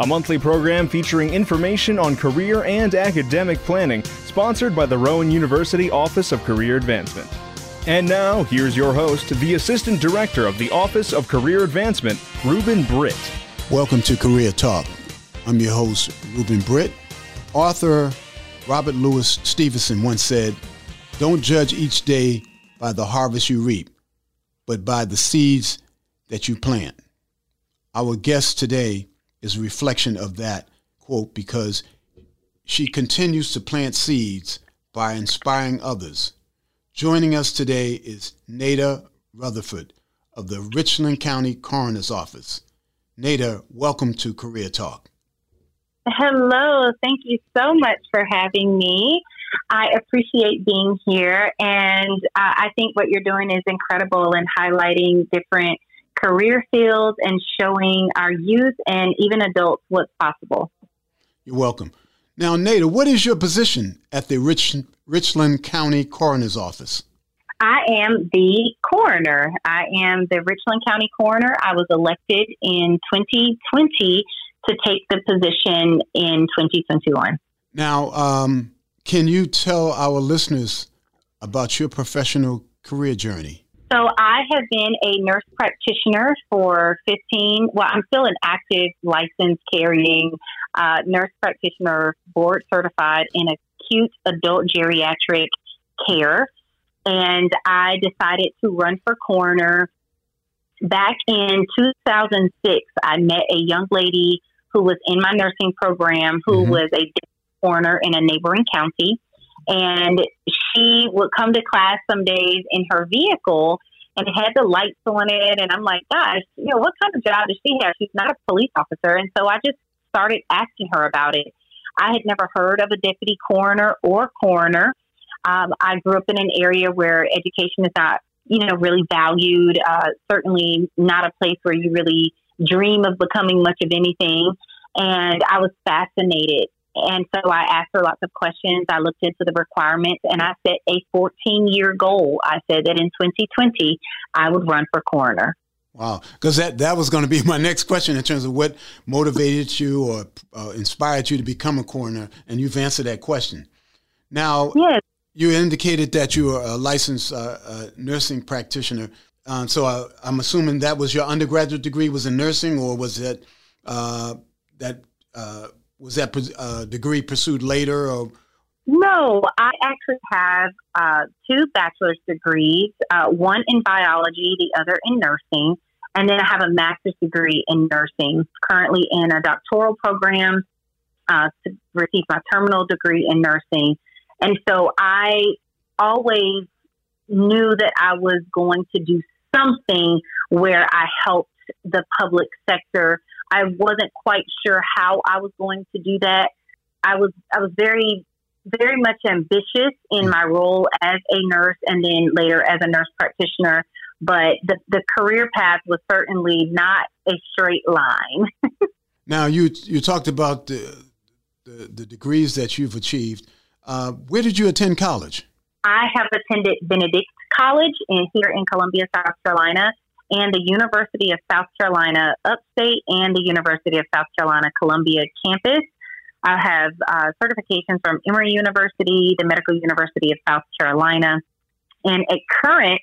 a monthly program featuring information on career and academic planning, sponsored by the Rowan University Office of Career Advancement. And now, here's your host, the Assistant Director of the Office of Career Advancement, Ruben Britt. Welcome to Career Talk. I'm your host, Ruben Britt. Author Robert Louis Stevenson once said, Don't judge each day by the harvest you reap, but by the seeds that you plant. Our guest today is a reflection of that quote because she continues to plant seeds by inspiring others Joining us today is Naida Rutherford of the Richland County Coroner's Office. Naida, welcome to Career Talk. Hello, thank you so much for having me. I appreciate being here, and uh, I think what you're doing is incredible in highlighting different career fields and showing our youth and even adults what's possible. You're welcome. Now, Naida, what is your position at the Rich, Richland County Coroner's Office? I am the coroner. I am the Richland County coroner. I was elected in 2020 to take the position in 2021. Now, um, can you tell our listeners about your professional career journey? So I have been a nurse practitioner for 15. Well, I'm still an active license carrying uh, nurse practitioner, board certified in acute adult geriatric care. And I decided to run for coroner. Back in 2006, I met a young lady who was in my nursing program who mm-hmm. was a coroner in a neighboring county. And she would come to class some days in her vehicle and it had the lights on it. And I'm like, gosh, you know, what kind of job does she have? She's not a police officer. And so I just started asking her about it. I had never heard of a deputy coroner or coroner. Um, I grew up in an area where education is not, you know, really valued. Uh, certainly not a place where you really dream of becoming much of anything. And I was fascinated and so I asked her lots of questions. I looked into the requirements and I set a 14 year goal. I said that in 2020, I would run for coroner. Wow, because that, that was going to be my next question in terms of what motivated you or uh, inspired you to become a coroner, and you've answered that question. Now, yes. you indicated that you are a licensed uh, uh, nursing practitioner. Um, so I, am assuming that was your undergraduate degree was in nursing, or was it uh, that uh, was that uh, degree pursued later or? No, I actually have uh, two bachelor's degrees, uh, one in biology, the other in nursing. And then I have a master's degree in nursing, currently in a doctoral program uh, to receive my terminal degree in nursing. And so I always knew that I was going to do something where I helped the public sector I wasn't quite sure how I was going to do that. I was I was very very much ambitious in my role as a nurse and then later as a nurse practitioner, but the the career path was certainly not a straight line. now you you talked about the, the, the degrees that you've achieved. Uh, where did you attend college? I have attended Benedict College in here in Columbia, South Carolina, and the University of South Carolina Upstate and the University of South Carolina Columbia campus. I have uh, certifications from Emory University, the Medical University of South Carolina, and a current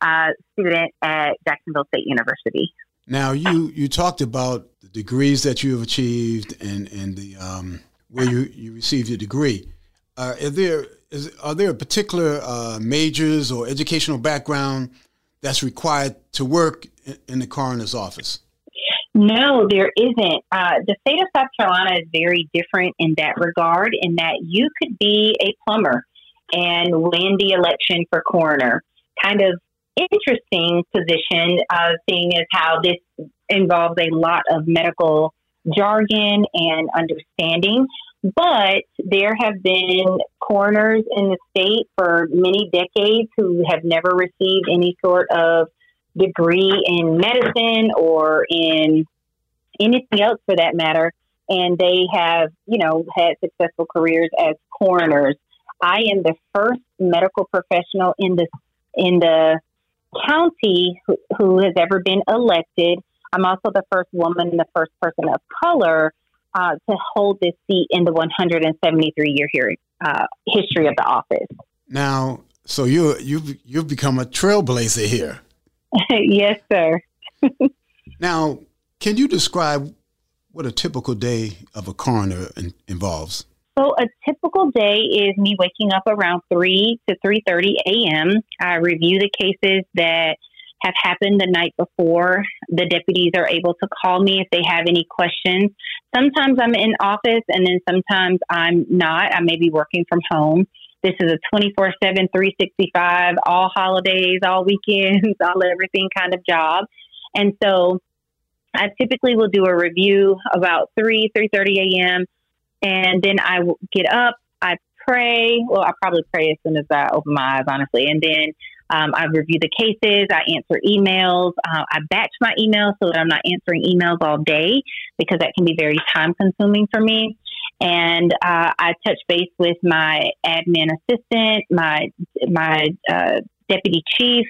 uh, student at Jacksonville State University. Now, you, you talked about the degrees that you have achieved and, and the um, where you, you received your degree. Uh, are there is, are there particular uh, majors or educational background that's required to work in the coroner's office? No, there isn't. Uh, the state of South Carolina is very different in that regard, in that you could be a plumber and win the election for coroner. Kind of interesting position, uh, seeing as how this involves a lot of medical jargon and understanding. But there have been coroners in the state for many decades who have never received any sort of degree in medicine or in anything else for that matter. And they have, you know, had successful careers as coroners. I am the first medical professional in the in the county who, who has ever been elected. I'm also the first woman the first person of color uh, to hold this seat in the 173 year here, uh, history of the office. Now, so you you've you've become a trailblazer here. yes, sir. now, can you describe what a typical day of a coroner in, involves? So a typical day is me waking up around 3 to 3:30 a.m. I review the cases that have happened the night before. The deputies are able to call me if they have any questions. Sometimes I'm in office and then sometimes I'm not. I may be working from home. This is a 24 7, 365, all holidays, all weekends, all everything kind of job. And so I typically will do a review about 3, 3.30 a.m. And then I get up, I pray. Well, I probably pray as soon as I open my eyes, honestly. And then um, I review the cases. I answer emails. Uh, I batch my emails so that I'm not answering emails all day because that can be very time consuming for me. And uh, I touch base with my admin assistant, my my uh, deputy chief,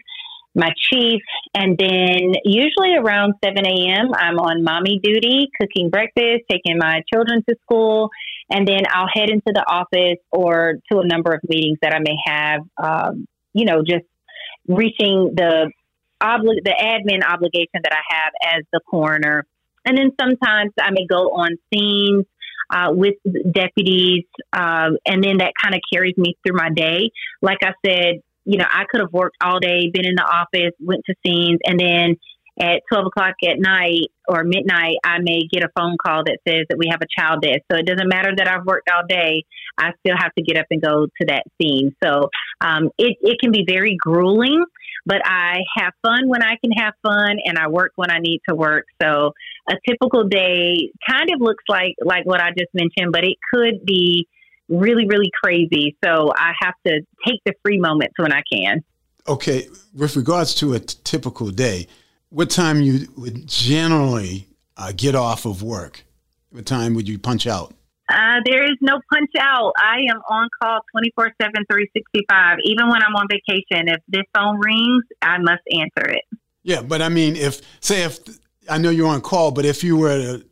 my chief, and then usually around 7 a.m. I'm on mommy duty, cooking breakfast, taking my children to school, and then I'll head into the office or to a number of meetings that I may have. Um, you know, just reaching the obli- the admin obligation that I have as the coroner. And then sometimes I may go on scenes uh, with deputies, uh, and then that kind of carries me through my day. Like I said, you know, I could have worked all day, been in the office, went to scenes, and then at 12 o'clock at night or midnight, I may get a phone call that says that we have a child death. So it doesn't matter that I've worked all day. I still have to get up and go to that scene. So um, it, it can be very grueling, but I have fun when I can have fun and I work when I need to work. So a typical day kind of looks like, like what I just mentioned, but it could be really, really crazy. So I have to take the free moments when I can. Okay. With regards to a t- typical day, what time you would generally uh, get off of work? What time would you punch out? Uh, there is no punch out. I am on call 24 7, 365. Even when I'm on vacation, if this phone rings, I must answer it. Yeah, but I mean, if, say, if I know you're on call, but if you were to,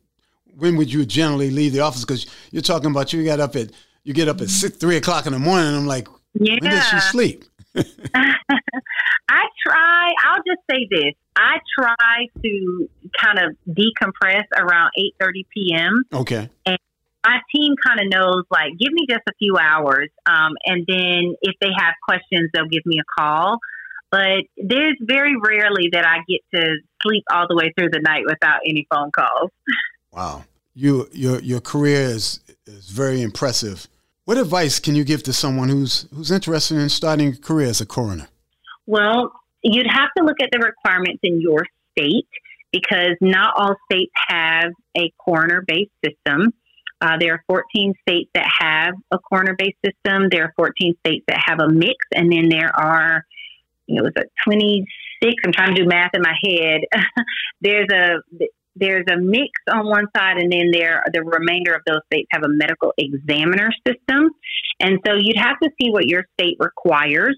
when would you generally leave the office? Because you're talking about you got up at, you get up at six, three o'clock in the morning. I'm like, yeah. when does she sleep? I try, I'll just say this. I try to kind of decompress around 8:30 p.m. Okay. And my team kind of knows like give me just a few hours um, and then if they have questions they'll give me a call but there's very rarely that i get to sleep all the way through the night without any phone calls wow you your your career is is very impressive what advice can you give to someone who's who's interested in starting a career as a coroner well you'd have to look at the requirements in your state because not all states have a coroner based system uh, there are 14 states that have a coroner based system. There are 14 states that have a mix. And then there are, you know, it's 26. I'm trying to do math in my head. there's a, there's a mix on one side, and then there the remainder of those states have a medical examiner system. And so you'd have to see what your state requires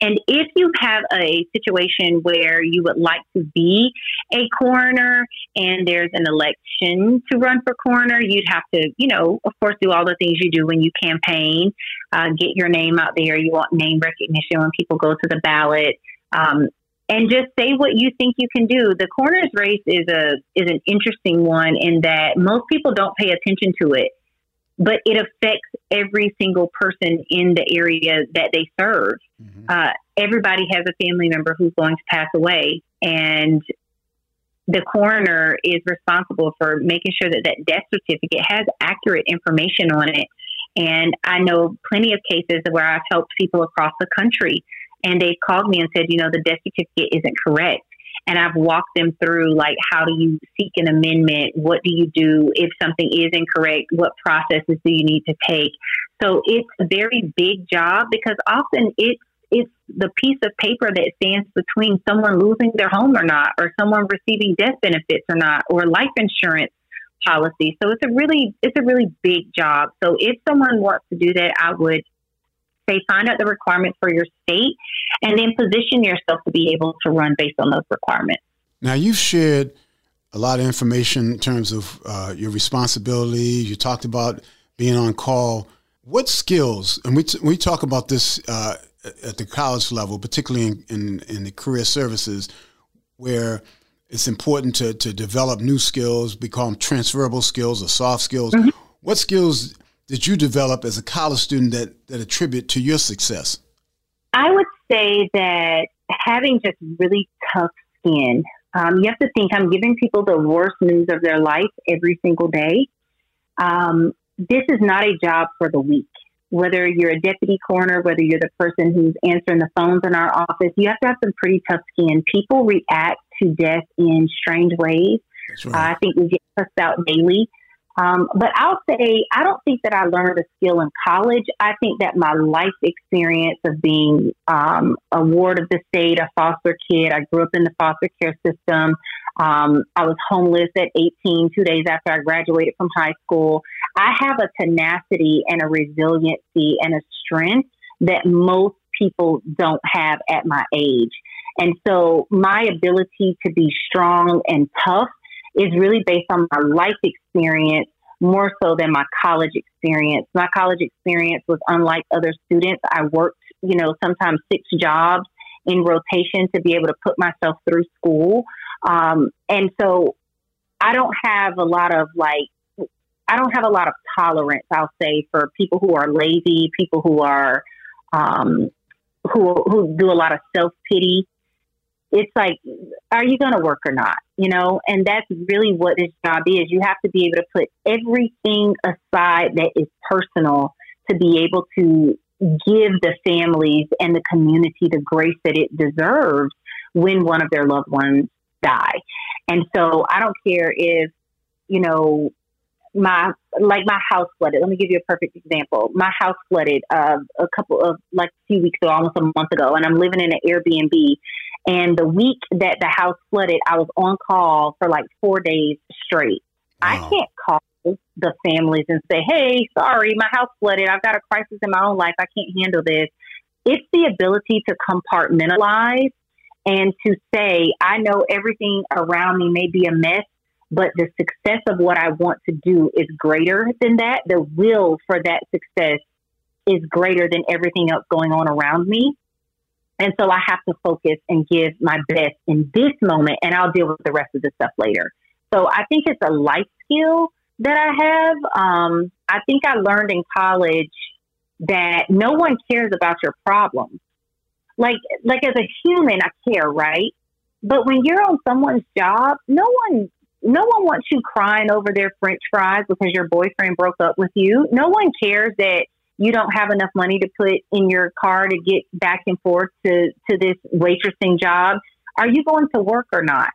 and if you have a situation where you would like to be a coroner and there's an election to run for coroner, you'd have to, you know, of course, do all the things you do when you campaign, uh, get your name out there. You want name recognition when people go to the ballot. Um, and just say what you think you can do. The coroner's race is a is an interesting one in that most people don't pay attention to it but it affects every single person in the area that they serve. Mm-hmm. Uh, everybody has a family member who's going to pass away, and the coroner is responsible for making sure that that death certificate has accurate information on it. And I know plenty of cases where I've helped people across the country, and they've called me and said, you know, the death certificate isn't correct. and I've walked them through like how do you seek an amendment? What do you do if something is incorrect? What processes do you need to take? So it's a very big job because often it's it's the piece of paper that stands between someone losing their home or not, or someone receiving death benefits or not, or life insurance policy. So it's a really it's a really big job. So if someone wants to do that, I would say find out the requirements for your state and then position yourself to be able to run based on those requirements. Now you've shared a lot of information in terms of uh, your responsibility. You talked about being on call. What skills, and we, t- we talk about this uh, at the college level, particularly in, in, in the career services, where it's important to, to develop new skills, become transferable skills or soft skills. Mm-hmm. What skills did you develop as a college student that, that attribute to your success? I would say that having just really tough skin. Um, you have to think I'm giving people the worst news of their life every single day. Um, this is not a job for the weak whether you're a deputy coroner, whether you're the person who's answering the phones in our office, you have to have some pretty tough skin. People react to death in strange ways. Right. Uh, I think we get cussed out daily. Um, but I'll say, I don't think that I learned a skill in college. I think that my life experience of being um, a ward of the state, a foster kid, I grew up in the foster care system. Um, I was homeless at 18, two days after I graduated from high school. I have a tenacity and a resiliency and a strength that most people don't have at my age. And so my ability to be strong and tough is really based on my life experience more so than my college experience. My college experience was unlike other students. I worked, you know, sometimes six jobs in rotation to be able to put myself through school. Um, and so I don't have a lot of like, I don't have a lot of tolerance, I'll say, for people who are lazy, people who are, um, who, who do a lot of self pity it's like, are you going to work or not? You know, and that's really what this job is. You have to be able to put everything aside that is personal to be able to give the families and the community the grace that it deserves when one of their loved ones die. And so I don't care if, you know, my like my house flooded. Let me give you a perfect example. My house flooded uh, a couple of like a few weeks ago, almost a month ago, and I'm living in an Airbnb. And the week that the house flooded, I was on call for like four days straight. Wow. I can't call the families and say, "Hey, sorry, my house flooded. I've got a crisis in my own life. I can't handle this." It's the ability to compartmentalize and to say, "I know everything around me may be a mess." But the success of what I want to do is greater than that. The will for that success is greater than everything else going on around me. And so I have to focus and give my best in this moment, and I'll deal with the rest of the stuff later. So I think it's a life skill that I have. Um, I think I learned in college that no one cares about your problems. Like, like as a human, I care, right? But when you're on someone's job, no one no one wants you crying over their french fries because your boyfriend broke up with you. No one cares that you don't have enough money to put in your car to get back and forth to, to this waitressing job. Are you going to work or not?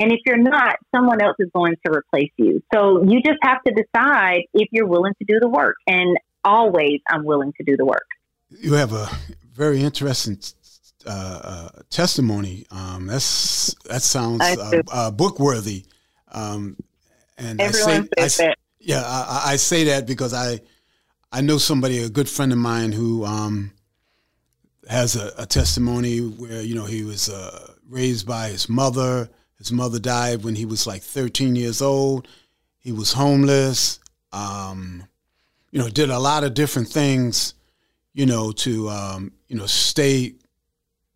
And if you're not, someone else is going to replace you. So you just have to decide if you're willing to do the work. And always, I'm willing to do the work. You have a very interesting uh, uh, testimony. Um, that's that sounds uh, uh, book worthy. Um, and Everyone I say, I, yeah, I, I, say that because I I know somebody, a good friend of mine, who um, has a, a, testimony where you know he was uh, raised by his mother. His mother died when he was like 13 years old. He was homeless. Um, you know, did a lot of different things. You know, to um, you know stay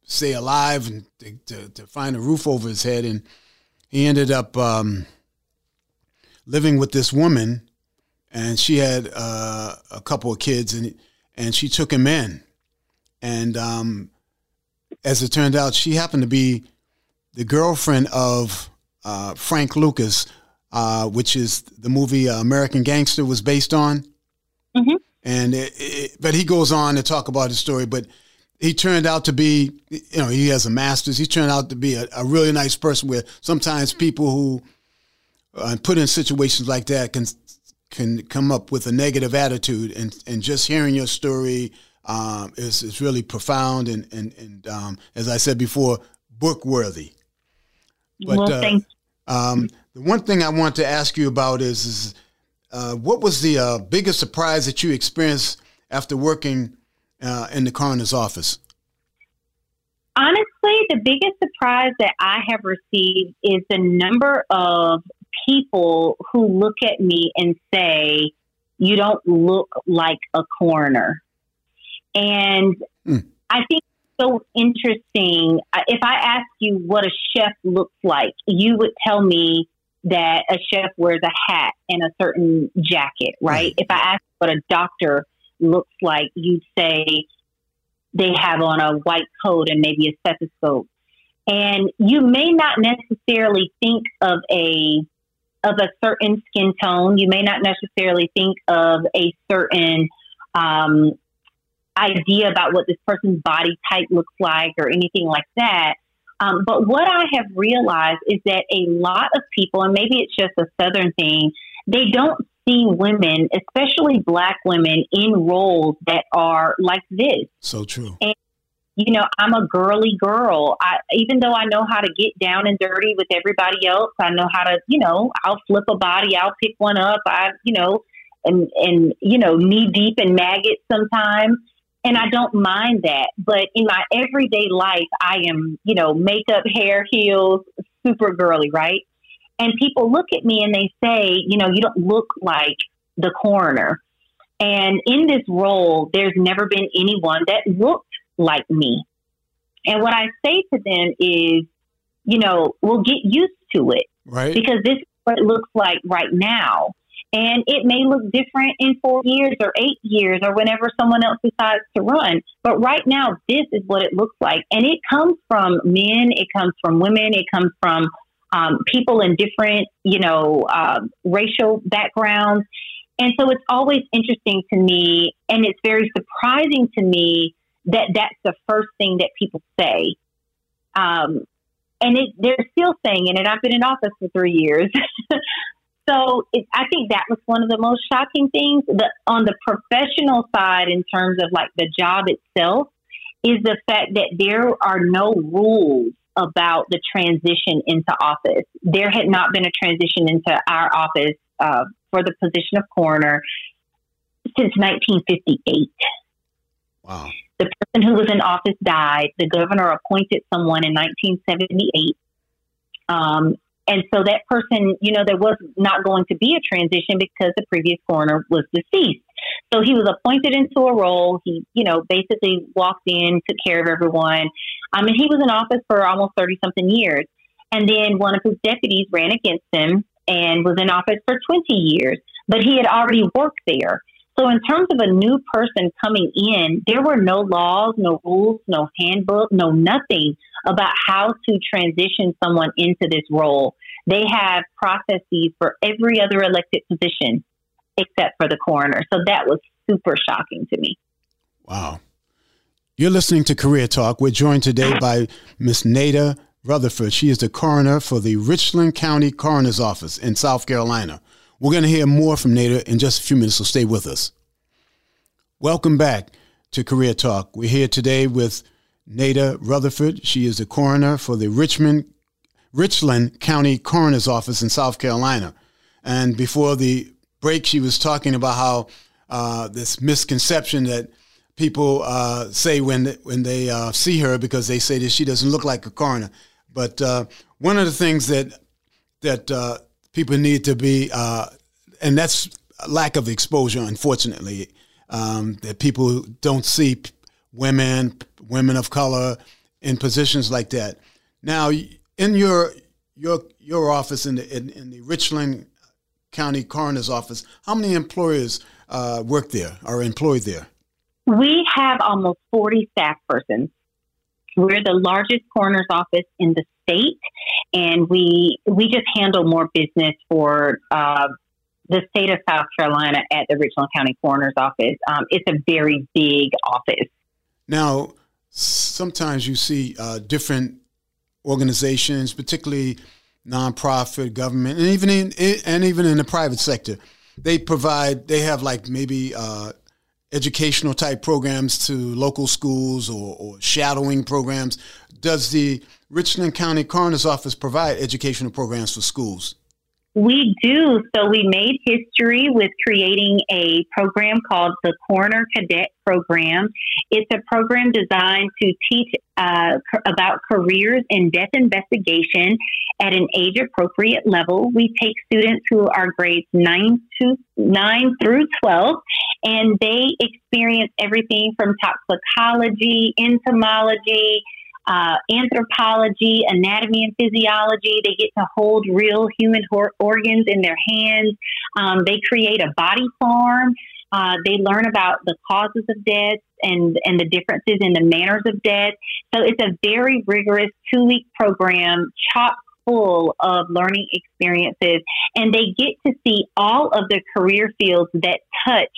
stay alive and to, to, to find a roof over his head and he ended up um, living with this woman, and she had uh, a couple of kids, and and she took him in, and um, as it turned out, she happened to be the girlfriend of uh, Frank Lucas, uh, which is the movie uh, American Gangster was based on. Mm-hmm. And it, it, but he goes on to talk about his story. But he turned out to be, you know, he has a master's. He turned out to be a, a really nice person. Where sometimes people who uh, put in situations like that can can come up with a negative attitude, and and just hearing your story um, is is really profound and and and um, as I said before, book worthy. But well, uh, um, the one thing I want to ask you about is, is uh, what was the uh, biggest surprise that you experienced after working uh, in the coroner's office? Honestly, the biggest surprise that I have received is the number of people who look at me and say, You don't look like a coroner. And mm. I think so interesting. If I ask you what a chef looks like, you would tell me that a chef wears a hat and a certain jacket, right? If I ask what a doctor looks like, you'd say they have on a white coat and maybe a stethoscope. And you may not necessarily think of a of a certain skin tone. You may not necessarily think of a certain um, idea about what this person's body type looks like or anything like that. Um, but what I have realized is that a lot of people, and maybe it's just a Southern thing, they don't see women, especially black women, in roles that are like this. So true. And, you know, I'm a girly girl. I, even though I know how to get down and dirty with everybody else, I know how to, you know, I'll flip a body, I'll pick one up. I, you know, and and you know, knee deep in maggots sometimes and I don't mind that. But in my everyday life, I am, you know, makeup, hair, heels, super girly, right? And people look at me and they say, you know, you don't look like the coroner. And in this role, there's never been anyone that looked like me. And what I say to them is, you know, we'll get used to it. Right. Because this is what it looks like right now. And it may look different in four years or eight years or whenever someone else decides to run. But right now, this is what it looks like. And it comes from men, it comes from women, it comes from um, people in different, you know, uh, racial backgrounds. And so it's always interesting to me, and it's very surprising to me that that's the first thing that people say. Um, and it, they're still saying it, and I've been in office for three years. So it, I think that was one of the most shocking things. The, on the professional side, in terms of like the job itself, is the fact that there are no rules about the transition into office. There had not been a transition into our office uh, for the position of coroner since 1958. Wow. The person who was in office died. The governor appointed someone in 1978. Um, and so that person, you know, there was not going to be a transition because the previous coroner was deceased. So he was appointed into a role. He, you know, basically walked in, took care of everyone. Um, I mean, he was in office for almost 30 something years. And then one of his deputies ran against him and was in office for 20 years, but he had already worked there. So, in terms of a new person coming in, there were no laws, no rules, no handbook, no nothing about how to transition someone into this role. They have processes for every other elected position except for the coroner. So that was super shocking to me. Wow. You're listening to Career Talk. We're joined today by Miss Naida Rutherford. She is the coroner for the Richland County Coroner's Office in South Carolina. We're going to hear more from Naida in just a few minutes, so stay with us. Welcome back to Career Talk. We're here today with Naida Rutherford. She is the coroner for the Richmond, Richland County Coroner's Office in South Carolina. And before the break, she was talking about how uh, this misconception that people uh, say when when they uh, see her because they say that she doesn't look like a coroner. But uh, one of the things that that uh, people need to be, uh, and that's lack of exposure, unfortunately, um, that people don't see women, women of color in positions like that. Now, in your your your office in the in, in the Richland County Coroner's Office, how many employers uh, work there, are employed there? We have almost forty staff persons. We're the largest coroner's office in the state, and we we just handle more business for uh, the state of South Carolina at the Richland County Coroner's Office. Um, it's a very big office. Now, sometimes you see uh, different organizations, particularly nonprofit, government, and even in and even in the private sector, they provide. They have like maybe uh, educational type programs to local schools or, or shadowing programs. Does the Richland County Coroner's Office provide educational programs for schools? We do. So we made history with creating a program called the Coroner Cadet Program. It's a program designed to teach uh, about careers in death investigation at an age appropriate level. We take students who are grades 9 to 9 through 12 and they experience everything from toxicology, entomology, uh, anthropology, anatomy and physiology. They get to hold real human hor- organs in their hands. Um, they create a body farm. Uh, they learn about the causes of death and, and the differences in the manners of death. So it's a very rigorous two week program, chock full of learning experiences, and they get to see all of the career fields that touch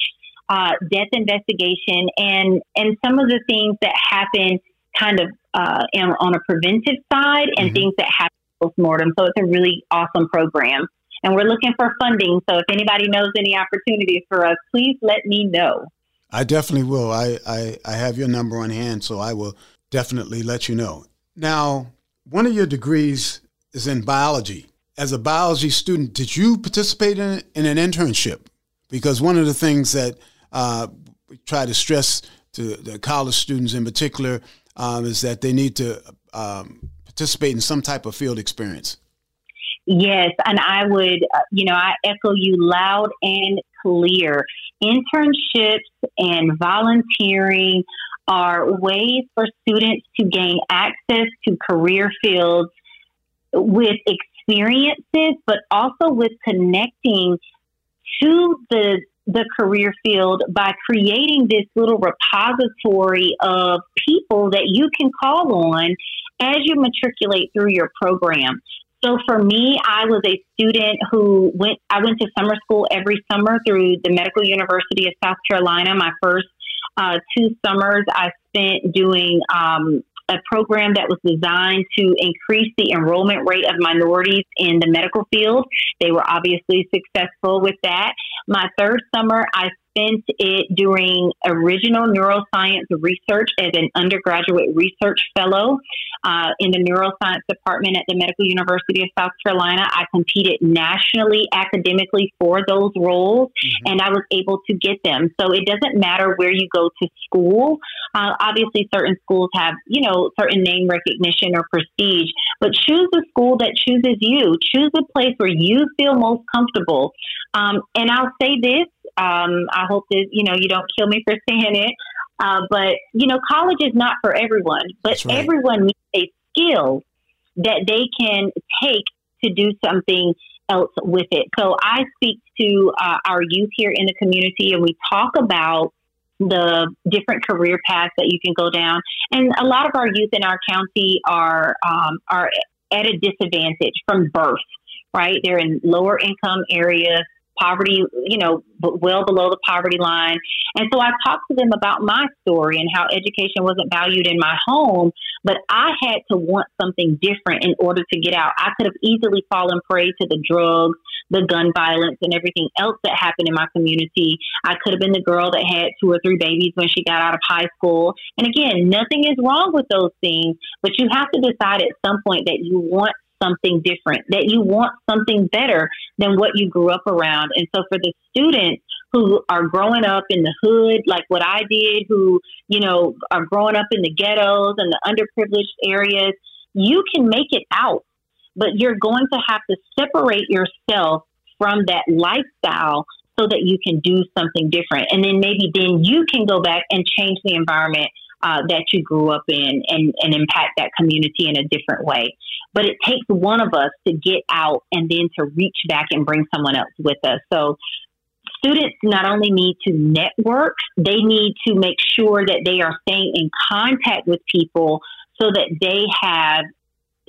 uh, death investigation and and some of the things that happen kind of uh, on a preventive side and mm-hmm. things that happen post mortem. So it's a really awesome program. And we're looking for funding. So if anybody knows any opportunities for us, please let me know. I definitely will. I, I, I have your number on hand, so I will definitely let you know. Now, one of your degrees is in biology. As a biology student, did you participate in, in an internship? Because one of the things that uh, we try to stress to the college students in particular um, is that they need to um, participate in some type of field experience. Yes, and I would, uh, you know, I echo you loud and clear. Internships and volunteering are ways for students to gain access to career fields with experiences, but also with connecting to the the career field by creating this little repository of people that you can call on as you matriculate through your program. So for me, I was a student who went, I went to summer school every summer through the Medical University of South Carolina. My first uh, two summers I spent doing um, a program that was designed to increase the enrollment rate of minorities in the medical field. They were obviously successful with that. My third summer, I spent it doing original neuroscience research as an undergraduate research fellow uh, in the neuroscience department at the Medical University of South Carolina. I competed nationally academically for those roles, mm-hmm. and I was able to get them. So it doesn't matter where you go to school. Uh, obviously, certain schools have, you know, certain name recognition or prestige, but choose a school that chooses you. Choose a place where you feel most comfortable. Um, and I'll say this um, I hope that you know you don't kill me for saying it. Uh, but you know, college is not for everyone. But right. everyone needs a skill that they can take to do something else with it. So I speak to uh, our youth here in the community, and we talk about the different career paths that you can go down. And a lot of our youth in our county are um, are at a disadvantage from birth. Right, they're in lower income areas poverty, you know, well below the poverty line. And so I talked to them about my story and how education wasn't valued in my home, but I had to want something different in order to get out. I could have easily fallen prey to the drugs, the gun violence, and everything else that happened in my community. I could have been the girl that had two or three babies when she got out of high school. And again, nothing is wrong with those things, but you have to decide at some point that you want something different, that you want something better than what you grew up around. And so for the students who are growing up in the hood, like what I did, who, you know, are growing up in the ghettos and the underprivileged areas, you can make it out, but you're going to have to separate yourself from that lifestyle so that you can do something different. And then maybe then you can go back and change the environment uh, that you grew up in and, and impact that community in a different way. But it takes one of us to get out and then to reach back and bring someone else with us. So students not only need to network, they need to make sure that they are staying in contact with people so that they have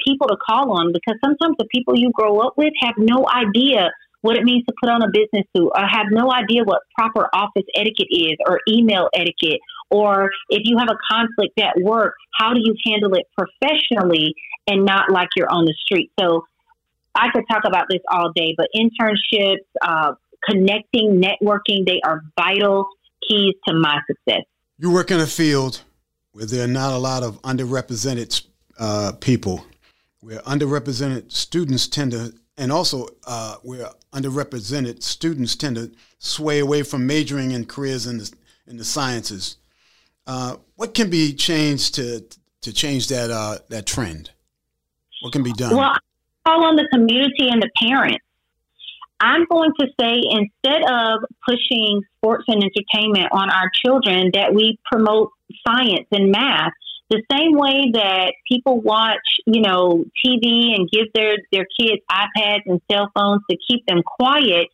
people to call on because sometimes the people you grow up with have no idea what it means to put on a business suit, or have no idea what proper office etiquette is, or email etiquette, or if you have a conflict at work, how do you handle it professionally and not like you're on the street? So I could talk about this all day, but internships, uh, connecting, networking, they are vital keys to my success. You work in a field where there are not a lot of underrepresented uh, people, where underrepresented students tend to, and also uh, where underrepresented students tend to sway away from majoring in careers in the in the sciences. Uh, what can be changed to to change that uh, that trend? What can be done? Well, I call on the community and the parents. I'm going to say instead of pushing sports and entertainment on our children, that we promote science and math. The same way that people watch, you know, TV and give their, their kids iPads and cell phones to keep them quiet,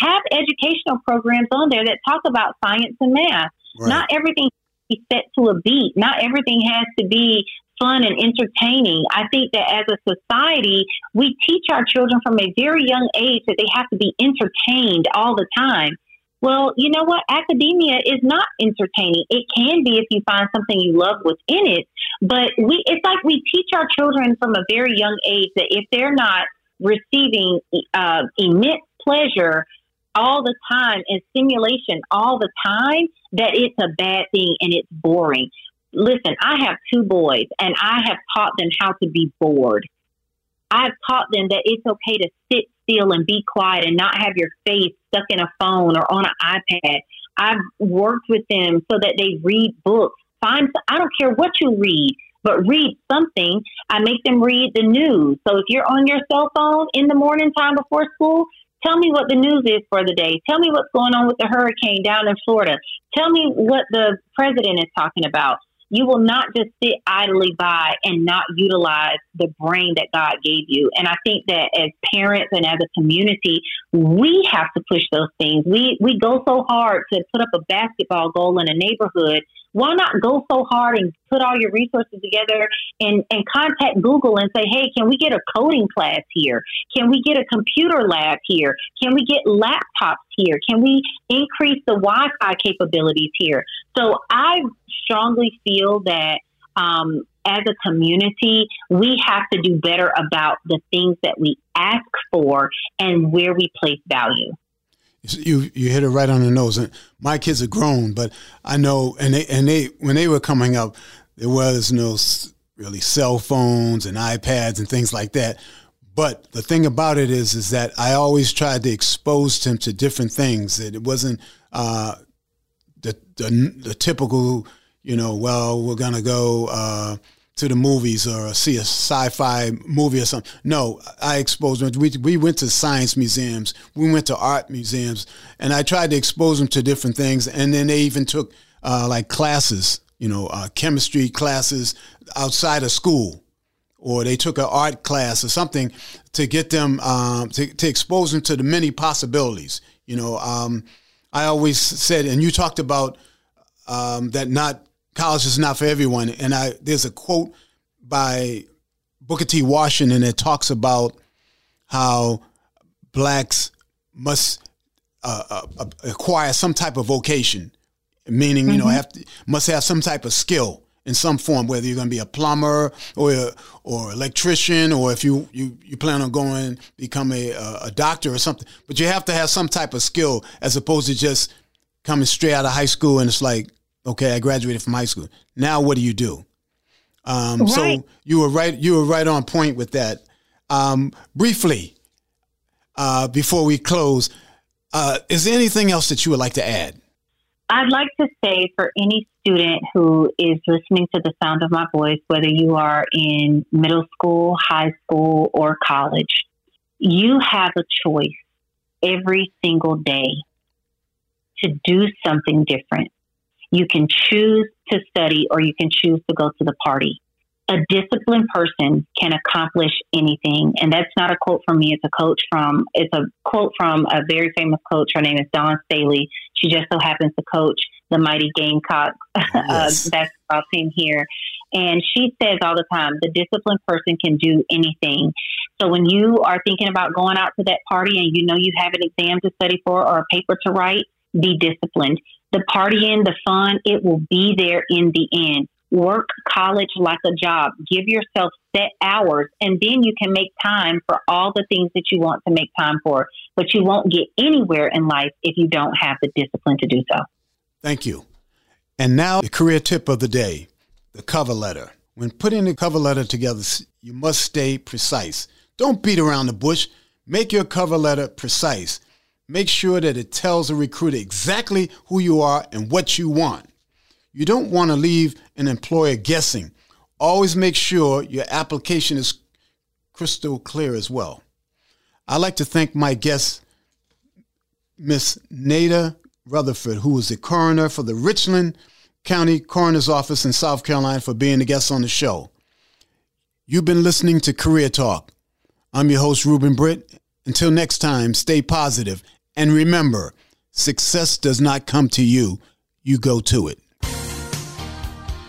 have educational programs on there that talk about science and math. Right. Not everything has to be set to a beat. Not everything has to be fun and entertaining. I think that as a society, we teach our children from a very young age that they have to be entertained all the time. Well, you know what? Academia is not entertaining. It can be if you find something you love within it, but we it's like we teach our children from a very young age that if they're not receiving uh, immense pleasure all the time and stimulation all the time, that it's a bad thing and it's boring listen, I have two boys and I have taught them how to be bored. I've taught them that it's okay to sit still and be quiet and not have your face stuck in a phone or on an iPad. I've worked with them so that they read books. Find I don't care what you read, but read something. I make them read the news. So if you're on your cell phone in the morning time before school, tell me what the news is for the day. Tell me what's going on with the hurricane down in Florida. Tell me what the president is talking about you will not just sit idly by and not utilize the brain that God gave you. And I think that as parents and as a community, we have to push those things. We we go so hard to put up a basketball goal in a neighborhood why not go so hard and put all your resources together and, and contact Google and say, hey, can we get a coding class here? Can we get a computer lab here? Can we get laptops here? Can we increase the Wi Fi capabilities here? So I strongly feel that um, as a community, we have to do better about the things that we ask for and where we place value you you hit it right on the nose. And my kids are grown, but I know, and they and they when they were coming up, there was no really cell phones and iPads and things like that. But the thing about it is, is that I always tried to expose them to different things. That it wasn't uh, the, the the typical, you know, well, we're gonna go. Uh, to the movies or see a sci-fi movie or something. No, I exposed them. We, we went to science museums. We went to art museums, and I tried to expose them to different things. And then they even took uh, like classes, you know, uh, chemistry classes outside of school, or they took an art class or something to get them um, to, to expose them to the many possibilities. You know, um, I always said, and you talked about um, that not college is not for everyone. And I there's a quote by Booker T. Washington that talks about how blacks must uh, uh, uh acquire some type of vocation, meaning you mm-hmm. know have to, must have some type of skill in some form, whether you're going to be a plumber or a, or electrician, or if you, you, you plan on going become a, a doctor or something. But you have to have some type of skill as opposed to just coming straight out of high school and it's like Okay, I graduated from high school. Now, what do you do? Um, right. So you were right. You were right on point with that. Um, briefly, uh, before we close, uh, is there anything else that you would like to add? I'd like to say for any student who is listening to the sound of my voice, whether you are in middle school, high school, or college, you have a choice every single day to do something different. You can choose to study or you can choose to go to the party. A disciplined person can accomplish anything. And that's not a quote from me. It's a coach from, it's a quote from a very famous coach. Her name is Dawn Staley. She just so happens to coach the mighty Gamecock uh, yes. uh, basketball team here. And she says all the time, the disciplined person can do anything. So when you are thinking about going out to that party and you know you have an exam to study for or a paper to write, be disciplined. The partying, the fun, it will be there in the end. Work college like a job. Give yourself set hours, and then you can make time for all the things that you want to make time for. But you won't get anywhere in life if you don't have the discipline to do so. Thank you. And now, the career tip of the day the cover letter. When putting the cover letter together, you must stay precise. Don't beat around the bush. Make your cover letter precise. Make sure that it tells a recruiter exactly who you are and what you want. You don't want to leave an employer guessing. Always make sure your application is crystal clear as well. I'd like to thank my guest, Miss Naida Rutherford, who is the coroner for the Richland County Coroner's Office in South Carolina, for being a guest on the show. You've been listening to Career Talk. I'm your host, Ruben Britt. Until next time, stay positive and remember success does not come to you, you go to it.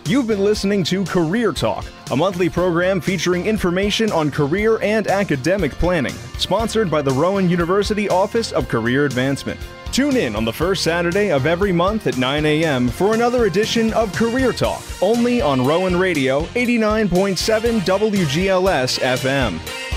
You've been listening to Career Talk, a monthly program featuring information on career and academic planning, sponsored by the Rowan University Office of Career Advancement. Tune in on the first Saturday of every month at 9 a.m. for another edition of Career Talk, only on Rowan Radio 89.7 WGLS FM.